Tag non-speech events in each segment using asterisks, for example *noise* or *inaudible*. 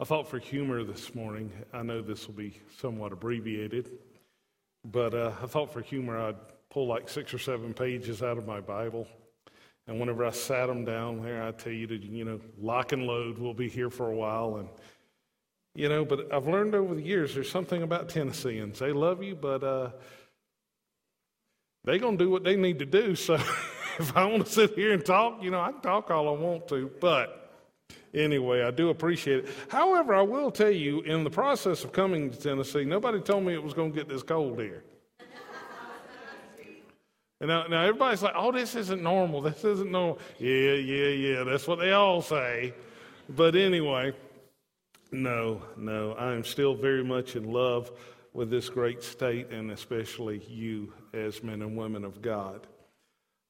I thought for humor this morning, I know this will be somewhat abbreviated, but uh, I thought for humor I'd pull like six or seven pages out of my Bible. And whenever I sat them down there, I tell you to, you know, lock and load. We'll be here for a while. And, you know, but I've learned over the years there's something about Tennesseans. They love you, but uh, they're going to do what they need to do. So *laughs* if I want to sit here and talk, you know, I can talk all I want to. But anyway, I do appreciate it. However, I will tell you, in the process of coming to Tennessee, nobody told me it was going to get this cold here. And now, now everybody's like, oh, this isn't normal. This isn't normal. Yeah, yeah, yeah. That's what they all say. But anyway, no, no. I am still very much in love with this great state and especially you as men and women of God.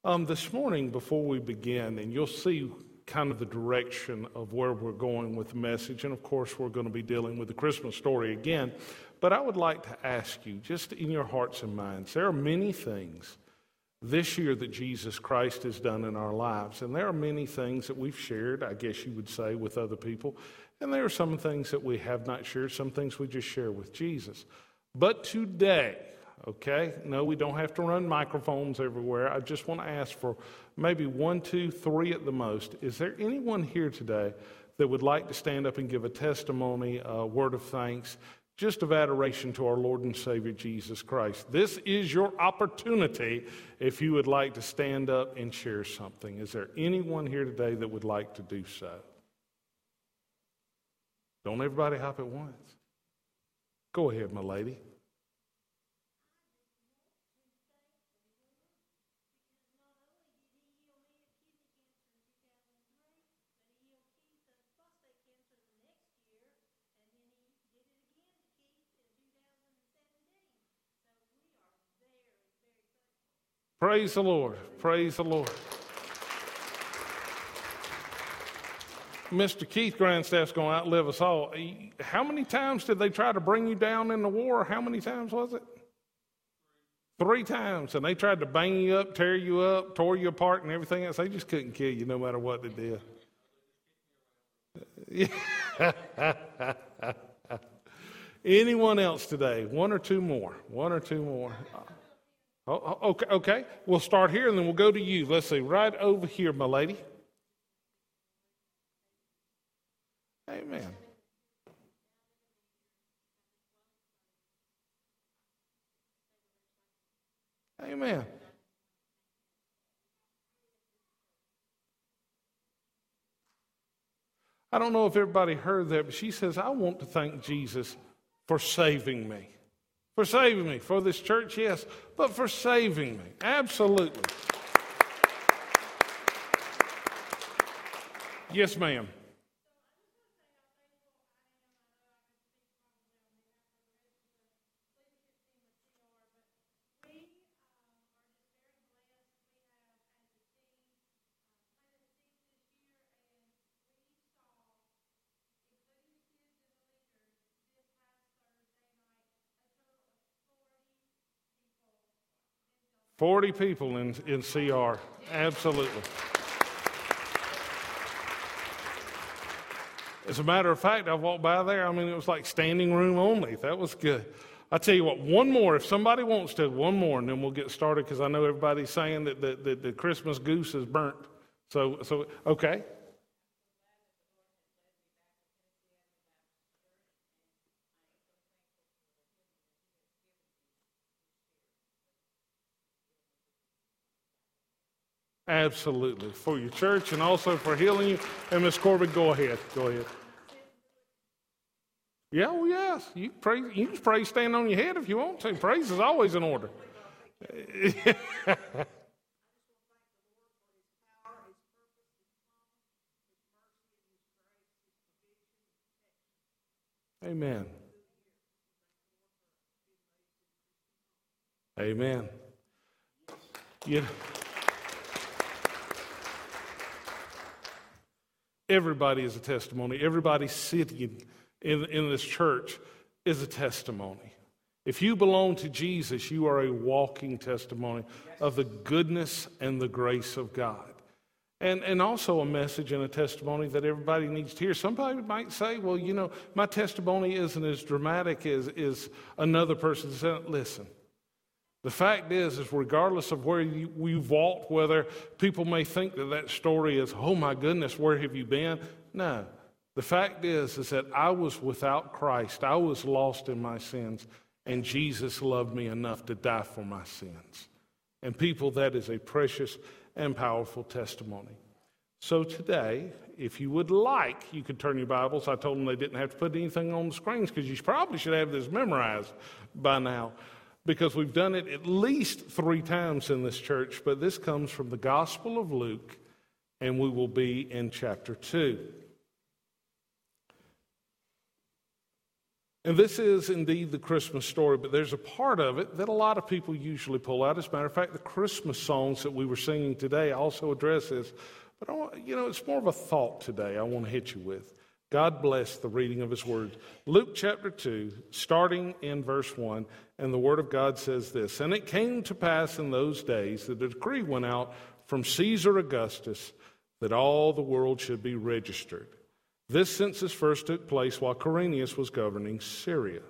Um, this morning, before we begin, and you'll see kind of the direction of where we're going with the message, and of course, we're going to be dealing with the Christmas story again. But I would like to ask you, just in your hearts and minds, there are many things this year that Jesus Christ has done in our lives. And there are many things that we've shared, I guess you would say, with other people. And there are some things that we have not shared, some things we just share with Jesus. But today, okay, no, we don't have to run microphones everywhere. I just want to ask for maybe one, two, three at the most. Is there anyone here today that would like to stand up and give a testimony, a word of thanks? just of adoration to our Lord and Savior Jesus Christ. This is your opportunity if you would like to stand up and share something. Is there anyone here today that would like to do so? Don't everybody hop at once. Go ahead, my lady. Praise the Lord. Praise the Lord. Mr. Keith Grandstaff's going to outlive us all. How many times did they try to bring you down in the war? How many times was it? Three times. And they tried to bang you up, tear you up, tore you apart, and everything else. They just couldn't kill you no matter what they did. *laughs* Anyone else today? One or two more? One or two more? Oh, oh, okay, okay. We'll start here and then we'll go to you. Let's see, right over here, my lady. Amen. Amen. I don't know if everybody heard that, but she says, I want to thank Jesus for saving me. For saving me. For this church, yes, but for saving me. Absolutely. Yes, ma'am. Forty people in, in CR. Absolutely. As a matter of fact, I walked by there. I mean, it was like standing room only. That was good. I tell you what, one more, if somebody wants to, one more, and then we'll get started because I know everybody's saying that the, the, the Christmas goose is burnt. So, so okay. Absolutely. For your church and also for healing you. And Miss Corbin, go ahead. Go ahead. Yeah, well, yes. You pray. You can pray stand on your head if you want to. Praise is always in order. *laughs* Amen. Amen. Yeah. Everybody is a testimony. Everybody sitting in, in this church is a testimony. If you belong to Jesus, you are a walking testimony of the goodness and the grace of God. And, and also a message and a testimony that everybody needs to hear. Somebody might say, well, you know, my testimony isn't as dramatic as, as another person's. Listen, the fact is, is regardless of where you, you've walked, whether people may think that that story is, oh my goodness, where have you been? No. The fact is, is that I was without Christ. I was lost in my sins, and Jesus loved me enough to die for my sins. And people, that is a precious and powerful testimony. So today, if you would like, you could turn your Bibles. I told them they didn't have to put anything on the screens because you probably should have this memorized by now because we've done it at least three times in this church. But this comes from the Gospel of Luke, and we will be in chapter 2. And this is indeed the Christmas story, but there's a part of it that a lot of people usually pull out. As a matter of fact, the Christmas songs that we were singing today also address this. But, want, you know, it's more of a thought today I want to hit you with. God bless the reading of His Word. Luke chapter 2, starting in verse 1, and the Word of God says this And it came to pass in those days that a decree went out from Caesar Augustus that all the world should be registered. This census first took place while Quirinius was governing Syria.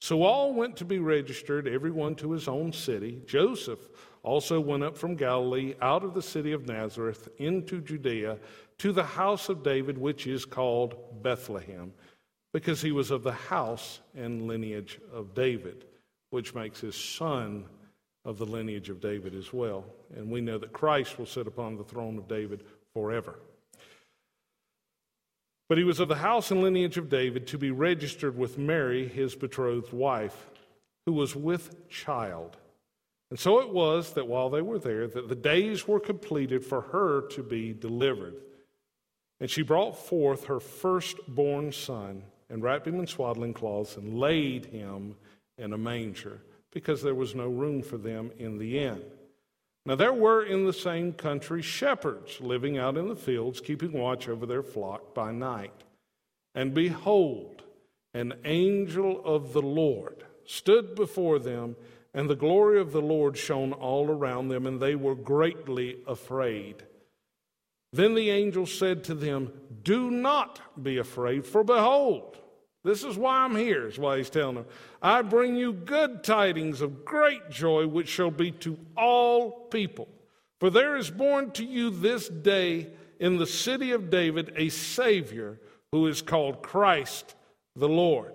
So all went to be registered, everyone to his own city. Joseph also went up from Galilee out of the city of Nazareth into Judea to the house of David, which is called Bethlehem, because he was of the house and lineage of David, which makes his son of the lineage of David as well. And we know that Christ will sit upon the throne of David forever. But he was of the house and lineage of David to be registered with Mary, his betrothed wife, who was with child. And so it was that while they were there, that the days were completed for her to be delivered. And she brought forth her firstborn son, and wrapped him in swaddling cloths, and laid him in a manger, because there was no room for them in the inn. Now there were in the same country shepherds living out in the fields, keeping watch over their flock by night. And behold, an angel of the Lord stood before them, and the glory of the Lord shone all around them, and they were greatly afraid. Then the angel said to them, Do not be afraid, for behold, this is why I'm here, is why he's telling them. I bring you good tidings of great joy, which shall be to all people. For there is born to you this day in the city of David a Savior who is called Christ the Lord.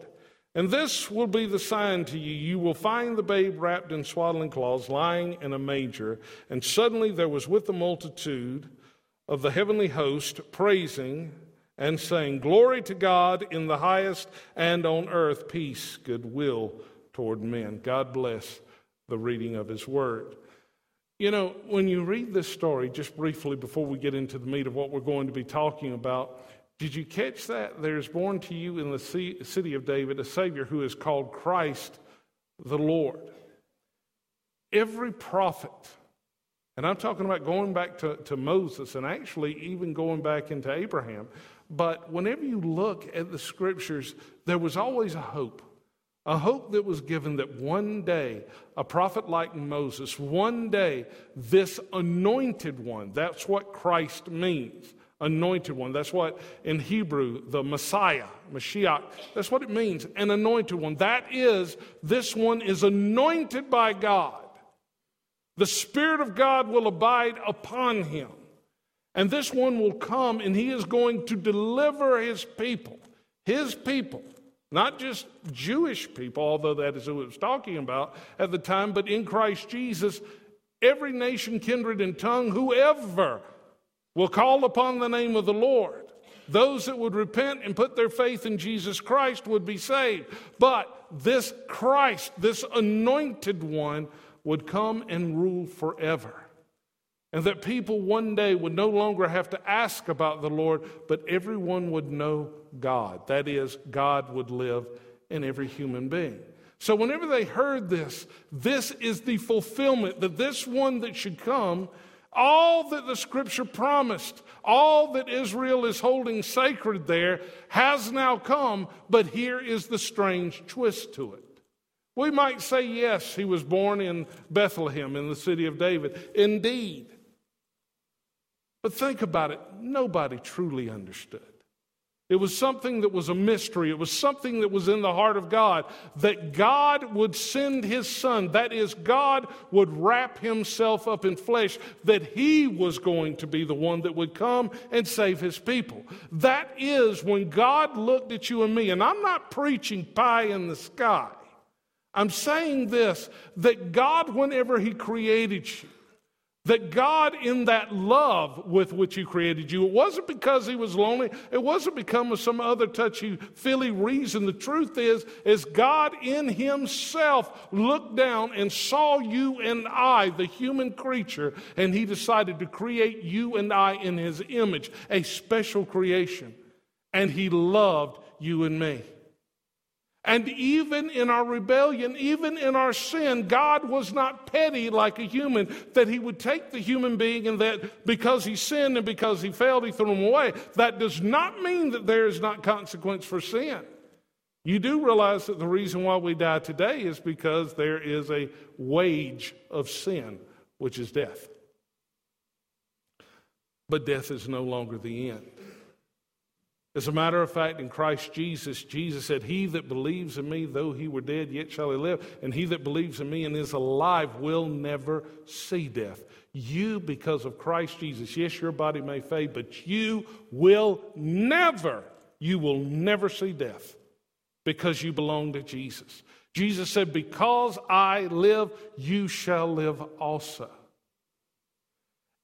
And this will be the sign to you. You will find the babe wrapped in swaddling cloths, lying in a manger. And suddenly there was with the multitude of the heavenly host praising and saying, Glory to God in the highest, and on earth peace, goodwill toward men. God bless the reading of His Word. You know, when you read this story, just briefly before we get into the meat of what we're going to be talking about, did you catch that? There's born to you in the city of David a Savior who is called Christ the Lord. Every prophet, and I'm talking about going back to, to Moses and actually even going back into Abraham, but whenever you look at the scriptures, there was always a hope. A hope that was given that one day, a prophet like Moses, one day, this anointed one, that's what Christ means anointed one. That's what in Hebrew, the Messiah, Mashiach, that's what it means, an anointed one. That is, this one is anointed by God. The Spirit of God will abide upon him. And this one will come and he is going to deliver his people, his people, not just Jewish people, although that is who it was talking about at the time, but in Christ Jesus, every nation, kindred, and tongue, whoever will call upon the name of the Lord. Those that would repent and put their faith in Jesus Christ would be saved. But this Christ, this anointed one, would come and rule forever. And that people one day would no longer have to ask about the Lord, but everyone would know God. That is, God would live in every human being. So, whenever they heard this, this is the fulfillment that this one that should come, all that the scripture promised, all that Israel is holding sacred there, has now come, but here is the strange twist to it. We might say, yes, he was born in Bethlehem in the city of David. Indeed. But think about it nobody truly understood. It was something that was a mystery. It was something that was in the heart of God that God would send his son. That is, God would wrap himself up in flesh, that he was going to be the one that would come and save his people. That is when God looked at you and me, and I'm not preaching pie in the sky. I'm saying this that God, whenever he created you, that God, in that love with which He created you, it wasn't because He was lonely. It wasn't because of some other touchy feely reason. The truth is, is God in Himself looked down and saw you and I, the human creature, and He decided to create you and I in His image, a special creation. And He loved you and me. And even in our rebellion, even in our sin, God was not petty like a human, that He would take the human being and that because he sinned and because he failed, He threw him away. That does not mean that there is not consequence for sin. You do realize that the reason why we die today is because there is a wage of sin, which is death. But death is no longer the end. As a matter of fact, in Christ Jesus, Jesus said, He that believes in me, though he were dead, yet shall he live. And he that believes in me and is alive will never see death. You, because of Christ Jesus, yes, your body may fade, but you will never, you will never see death because you belong to Jesus. Jesus said, Because I live, you shall live also.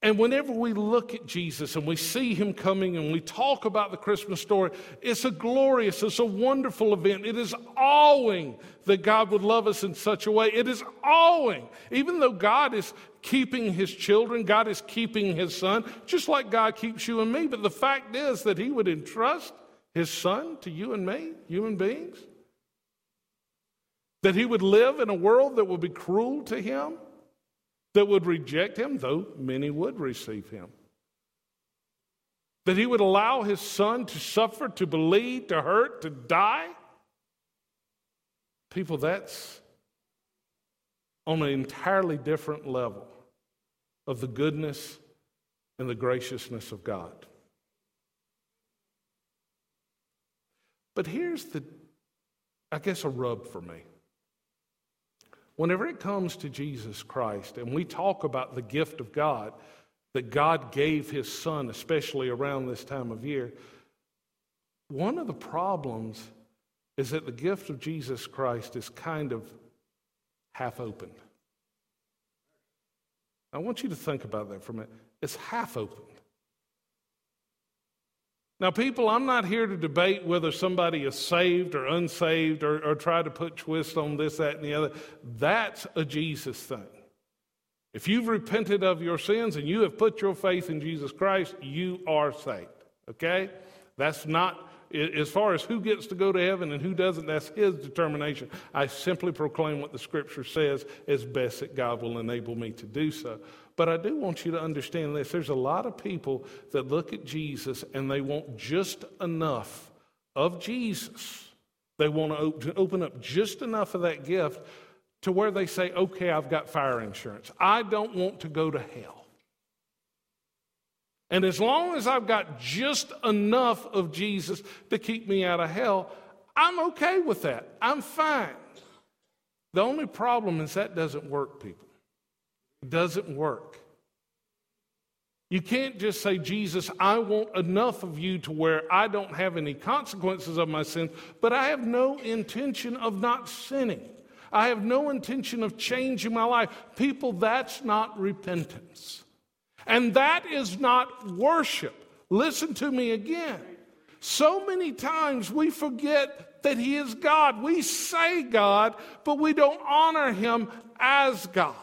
And whenever we look at Jesus and we see him coming and we talk about the Christmas story, it's a glorious, it's a wonderful event. It is awing that God would love us in such a way. It is awing. Even though God is keeping his children, God is keeping his son, just like God keeps you and me. But the fact is that he would entrust his son to you and me, human beings. That he would live in a world that would be cruel to him that would reject him, though many would receive him. That he would allow his son to suffer, to bleed, to hurt, to die. People, that's on an entirely different level of the goodness and the graciousness of God. But here's the, I guess, a rub for me. Whenever it comes to Jesus Christ and we talk about the gift of God, that God gave his son, especially around this time of year, one of the problems is that the gift of Jesus Christ is kind of half opened. I want you to think about that for a minute. It's half open. Now, people, I'm not here to debate whether somebody is saved or unsaved or, or try to put twists on this, that, and the other. That's a Jesus thing. If you've repented of your sins and you have put your faith in Jesus Christ, you are saved. Okay? That's not, as far as who gets to go to heaven and who doesn't, that's his determination. I simply proclaim what the scripture says as best that God will enable me to do so. But I do want you to understand this. There's a lot of people that look at Jesus and they want just enough of Jesus. They want to open up just enough of that gift to where they say, okay, I've got fire insurance. I don't want to go to hell. And as long as I've got just enough of Jesus to keep me out of hell, I'm okay with that. I'm fine. The only problem is that doesn't work, people doesn't work. You can't just say, Jesus, I want enough of you to where I don't have any consequences of my sins, but I have no intention of not sinning. I have no intention of changing my life. People, that's not repentance. And that is not worship. Listen to me again. So many times we forget that He is God. We say God, but we don't honor Him as God.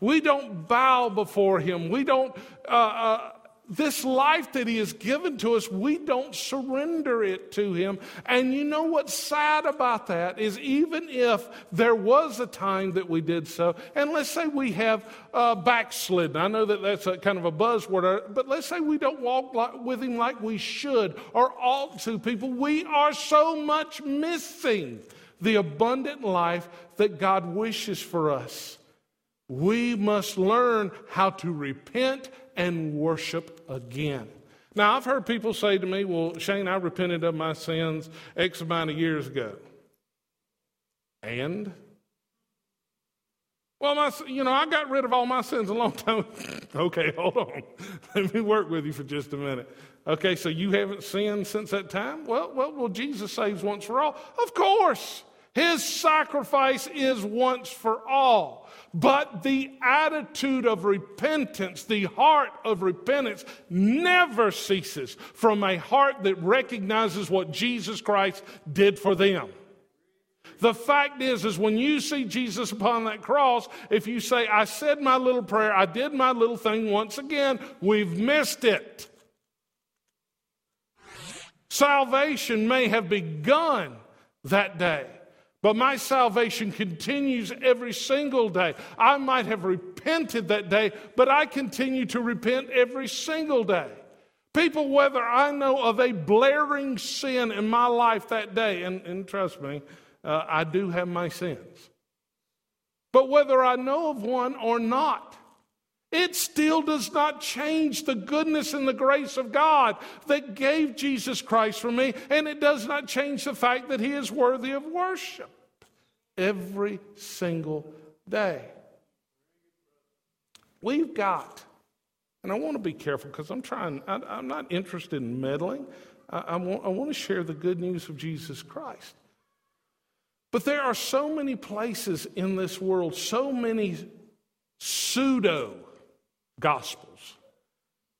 We don't bow before Him. We don't, uh, uh, this life that He has given to us, we don't surrender it to Him. And you know what's sad about that is even if there was a time that we did so, and let's say we have uh, backslidden, I know that that's kind of a buzzword, uh, but let's say we don't walk like, with Him like we should or ought to, people, we are so much missing the abundant life that God wishes for us. We must learn how to repent and worship again. Now, I've heard people say to me, Well, Shane, I repented of my sins X amount of years ago. And? Well, my, you know, I got rid of all my sins a long time. *laughs* okay, hold on. *laughs* Let me work with you for just a minute. Okay, so you haven't sinned since that time? Well, well, well, Jesus saves once for all. Of course. His sacrifice is once for all. But the attitude of repentance, the heart of repentance, never ceases from a heart that recognizes what Jesus Christ did for them. The fact is, is when you see Jesus upon that cross, if you say, I said my little prayer, I did my little thing once again, we've missed it. Salvation may have begun that day. But my salvation continues every single day. I might have repented that day, but I continue to repent every single day. People, whether I know of a blaring sin in my life that day, and, and trust me, uh, I do have my sins. But whether I know of one or not, it still does not change the goodness and the grace of God that gave Jesus Christ for me, and it does not change the fact that He is worthy of worship every single day. We've got, and I want to be careful because I'm trying, I, am not interested in meddling. I, I, want, I want to share the good news of Jesus Christ. But there are so many places in this world, so many pseudo gospels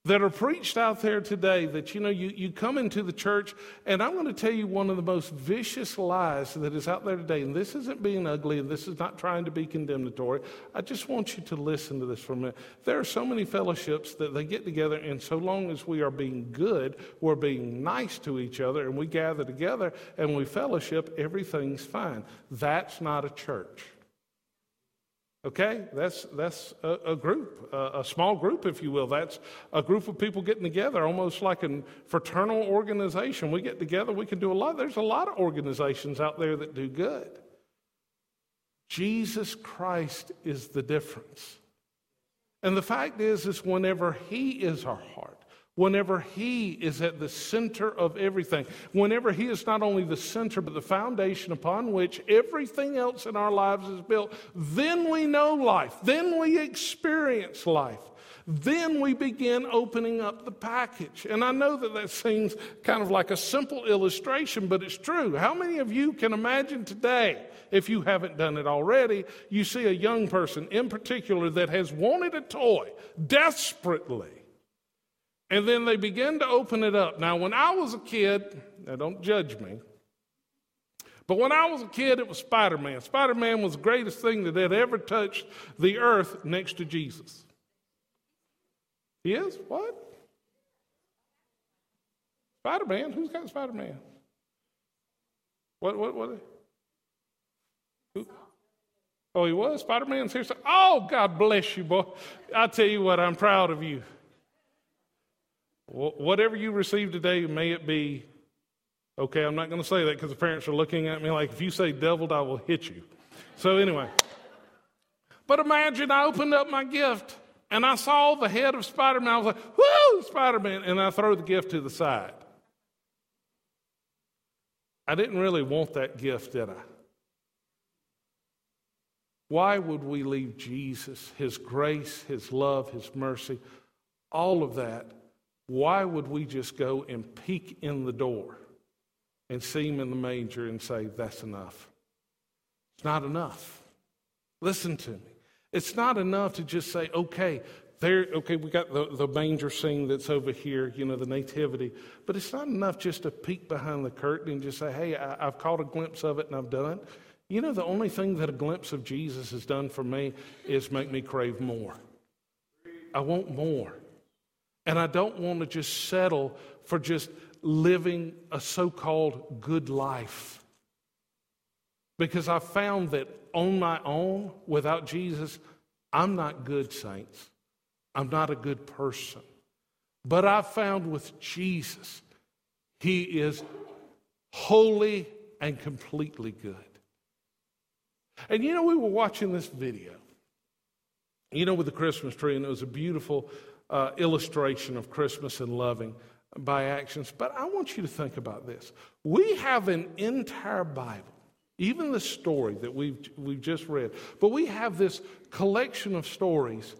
that are preached out there today that you know you, you come into the church and i'm going to tell you one of the most vicious lies that is out there today. And this isn't being ugly and this is not trying to be condemnatory. I just want you to listen to this for a minute. There are so many fellowships that they get together and so long as we are being good we're being nice to each other and we gather together and we fellowship everything's fine. That's not a church Okay, that's, that's a, a group, a, a, small group, if you will. That's a group of people getting together, almost like a fraternal organization. We get together, we can do a lot. There's a lot of organizations out there that do good. Jesus Christ is the difference. And the fact is, is whenever He is our heart, whenever He is at the center of everything, whenever He is not only the center, but the foundation upon which everything else in our lives is built, then we know life, then we experience life. Then we begin opening up the package. And I know that that seems kind of like a simple illustration, but it's true. How many of you can imagine today, if you haven't done it already, you see a young person in particular that has wanted a toy desperately? And then they begin to open it up. Now, when I was a kid, now don't judge me, but when I was a kid, it was Spider Man. Spider Man was the greatest thing that had ever touched the earth next to Jesus. He is? What? Spider Man? Who's got Spider Man? What, what, what? Who? Oh, he was? Spider Man's here. Oh, God bless you, boy. I tell you what, I'm proud of you. Whatever you receive today, may it be okay. I'm not going to say that because the parents are looking at me like, if you say deviled, I will hit you. So, anyway. But imagine I opened up my gift and I saw the head of Spider Man. I was like, whoo, Spider Man. And I throw the gift to the side. I didn't really want that gift, did I? Why would we leave Jesus, His grace, His love, His mercy, all of that why would we just go and peek in the door and see him in the manger and say, that's enough? It's not enough. Listen to me. It's not enough to just say, okay, there, okay, we got the, the manger scene that's over here, you know, the nativity. But it's not enough just to peek behind the curtain and just say, hey, I, I've caught a glimpse of it and I've done. You know, the only thing that a glimpse of Jesus has done for me is make me crave more. I want more. And I don't want to just settle for just living a so called good life. Because I found that on my own, without Jesus, I'm not good, saints. I'm not a good person. But I found with Jesus, He is holy and completely good. And you know, we were watching this video. you know, with the Christmas tree, and it was a beautiful uh, illustration of Christmas and loving by actions. But I want you to think about this. We have an entire Bible, even the story that we've, we've just read, but we have this collection of stories.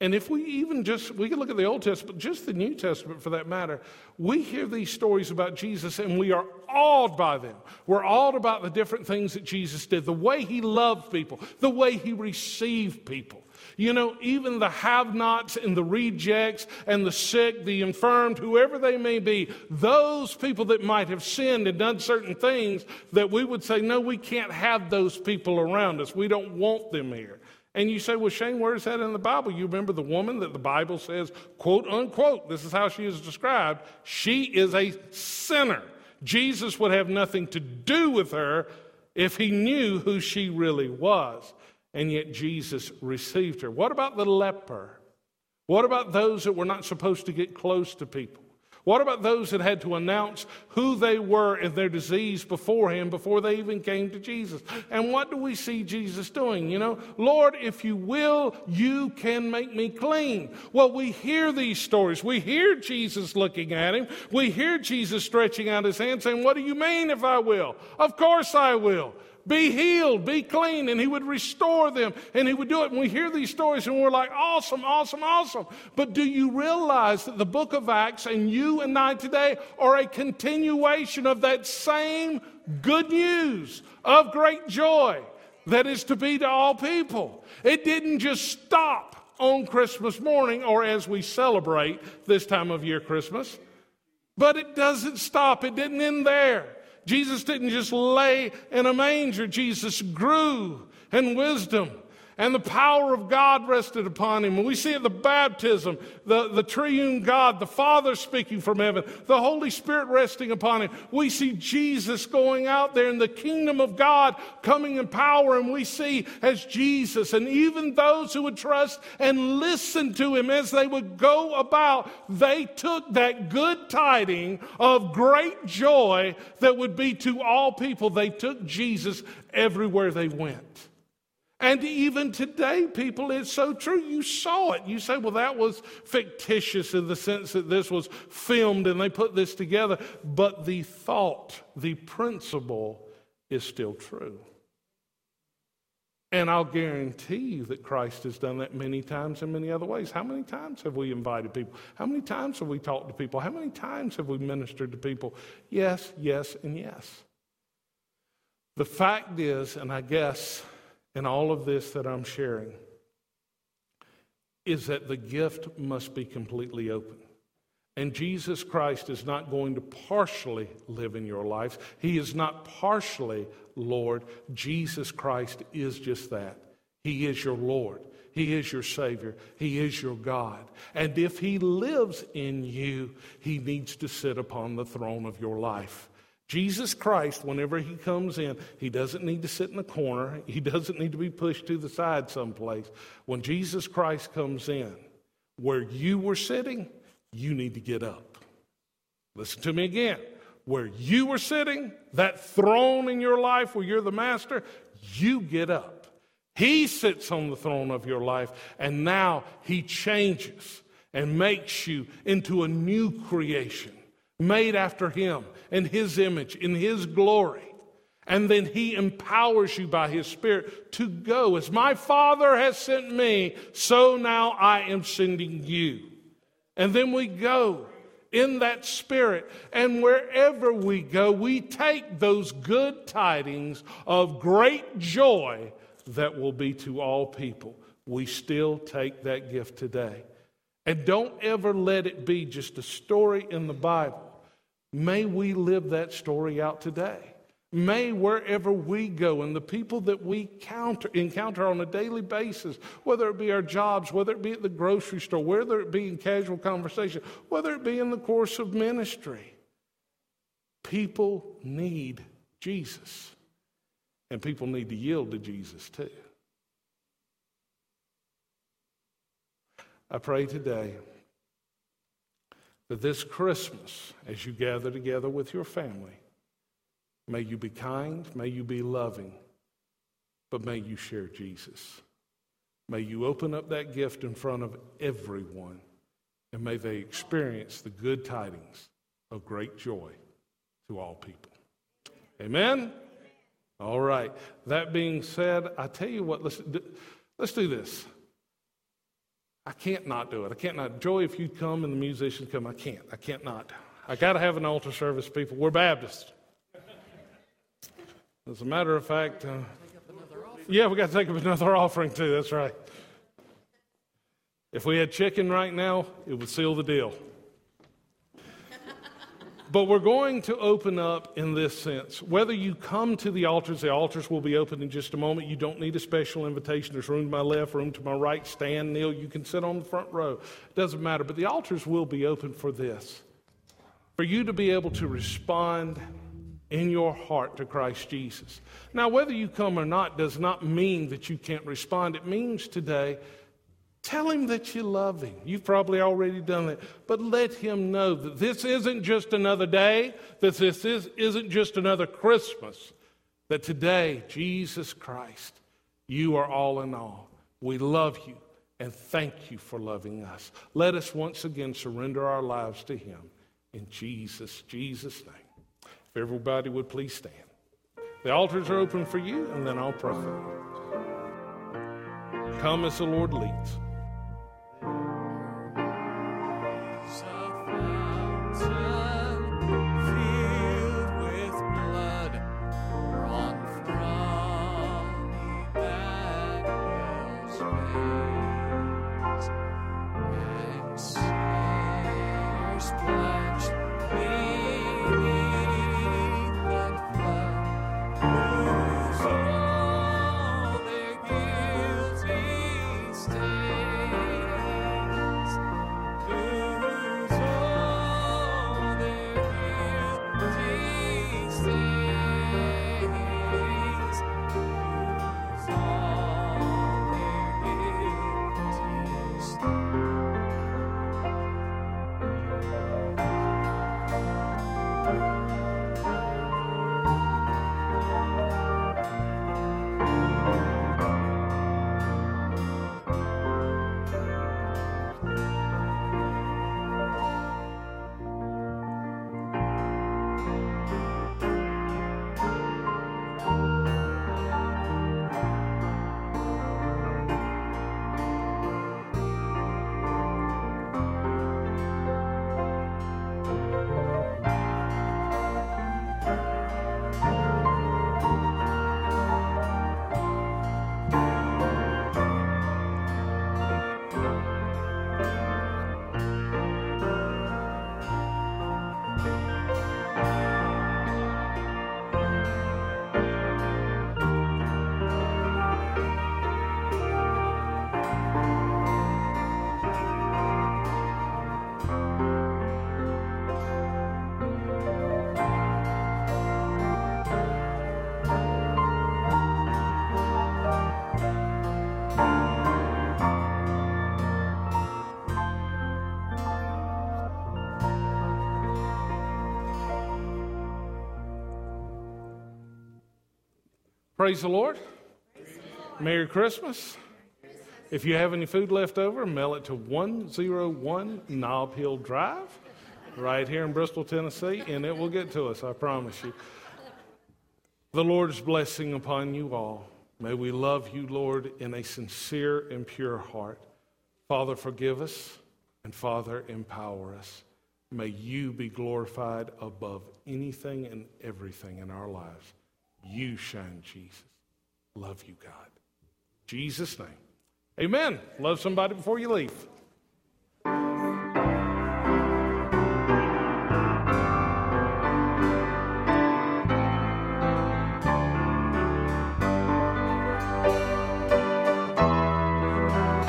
And if we even just, we can look at the Old Testament, just the New Testament for that matter, we hear these stories about Jesus and we are awed by them. We're awed about the different things that Jesus did, the way he loved people, the way he received people. You know, even the have nots and the rejects and the sick, the infirmed, whoever they may be, those people that might have sinned and done certain things that we would say, no, we can't have those people around us. We don't want them here. And you say, well, Shane, where is that in the Bible? You remember the woman that the Bible says, quote unquote, this is how she is described. She is a sinner. Jesus would have nothing to do with her if he knew who she really was and yet Jesus received her. What about the leper? What about those that were not supposed to get close to people? What about those that had to announce who they were and their disease before him before they even came to Jesus? And what do we see Jesus doing? You know, Lord, if you will, you can make me clean. Well, we hear these stories. We hear Jesus looking at him. We hear Jesus stretching out his hand saying, What do you mean if I will? Of course I will. Be healed, be clean, and he would restore them and he would do it. And we hear these stories and we're like, awesome, awesome, awesome. But do you realize that the book of Acts and you and I today are a continuation of that same good news of great joy that is to be to all people? It didn't just stop on Christmas morning or as we celebrate this time of year, Christmas, but it doesn't stop. It didn't end there. Jesus didn't just lay in a manger, Jesus grew in wisdom and the power of God rested upon him. And we see at the baptism, the, the triune God, the Father speaking from heaven, the Holy Spirit resting upon him. We see Jesus going out there in the kingdom of God coming in power. And we see as Jesus and even those who would trust and listen to him as they would go about, they took that good tiding of great joy that would be to all people. They took Jesus everywhere they went. And even today, people, it's so true. You saw it. You say, well, that was fictitious in the sense that this was filmed and they put this together. But the thought, the principle is still true. And I'll guarantee you that Christ has done that many times in many other ways. How many times have we invited people? How many times have we talked to people? How many times have we ministered to people? Yes, yes, and yes. The fact is, and I guess in all of this that I'm sharing is that the gift must be completely open. And Jesus Christ is not going to partially live in your life. He is not partially Lord. Jesus Christ is just that. He is your Lord. He is your Savior. He is your God. And if He lives in you, He needs to sit upon the throne of your life. Jesus Christ, whenever he comes in, he doesn't need to sit in the corner. He doesn't need to be pushed to the side someplace. When Jesus Christ comes in, where you were sitting, you need to get up. Listen to me again. Where you were sitting, that throne in your life where you're the master, you get up. He sits on the throne of your life, and now he changes and makes you into a new creation made after him in his image, in his glory. And then he empowers you by his spirit to go. As my Father has sent me, so now I am sending you. And then we go in that spirit. And wherever we go, we take those good tidings of great joy that will be to all people. We still take that gift today. And don't ever let it be just a story in the Bible. May we live that story out today. May wherever we go and the people that we counter, encounter on a daily basis, whether it be our jobs, whether it be at the grocery store, whether it be in casual conversation, whether it be in the course of ministry, people need Jesus. And people need to yield to Jesus too. I pray today that this Christmas, as you gather together with your family, may you be kind, may you be loving, but may you share Jesus. May you open up that gift in front of everyone, and may they experience the good tidings of great joy to all people. Amen? All right. That being said, I tell you what, let's do, let's do this. I can't not do it. I can't not. Joy, if you come and the musicians come, I can't. I can't not. I got to have an altar service, people. We're Baptists. As a matter of fact, uh, yeah, we got to take up another *laughs* offering too. That's right. If we had chicken right now, it would seal the deal. But we're going to open up in this sense. Whether you come to the altars, the altars will be open in just a moment. You don't need a special invitation. There's room to my left, room to my right, stand, kneel. You can sit on the front row. It doesn't matter. But the altars will be open for this for you to be able to respond in your heart to Christ Jesus. Now, whether you come or not does not mean that you can't respond. It means today, tell him that you love him. You've probably already done that, but let him know that this isn't just another day, that this is, isn't just another Christmas, that today, Jesus Christ, you are all in all. We love you and thank you for loving us. Let us once again surrender our lives to him. In Jesus, Jesus' name. If everybody would please stand. The altars are open for you, and then I'll pray. Come as the Lord leads. Praise the Lord. Merry Christmas. If you have any food left over, mail it to 101 Nob Hill Drive, right here in Bristol, Tennessee, and it will get to us, I promise you. The Lord's blessing upon you all. May we love you, Lord, in a sincere and pure heart. Father, forgive us, and Father, empower us. May you be glorified above anything and everything in our lives. You shine, Jesus. Love you, God. Jesus' name. Amen. Love somebody before you leave.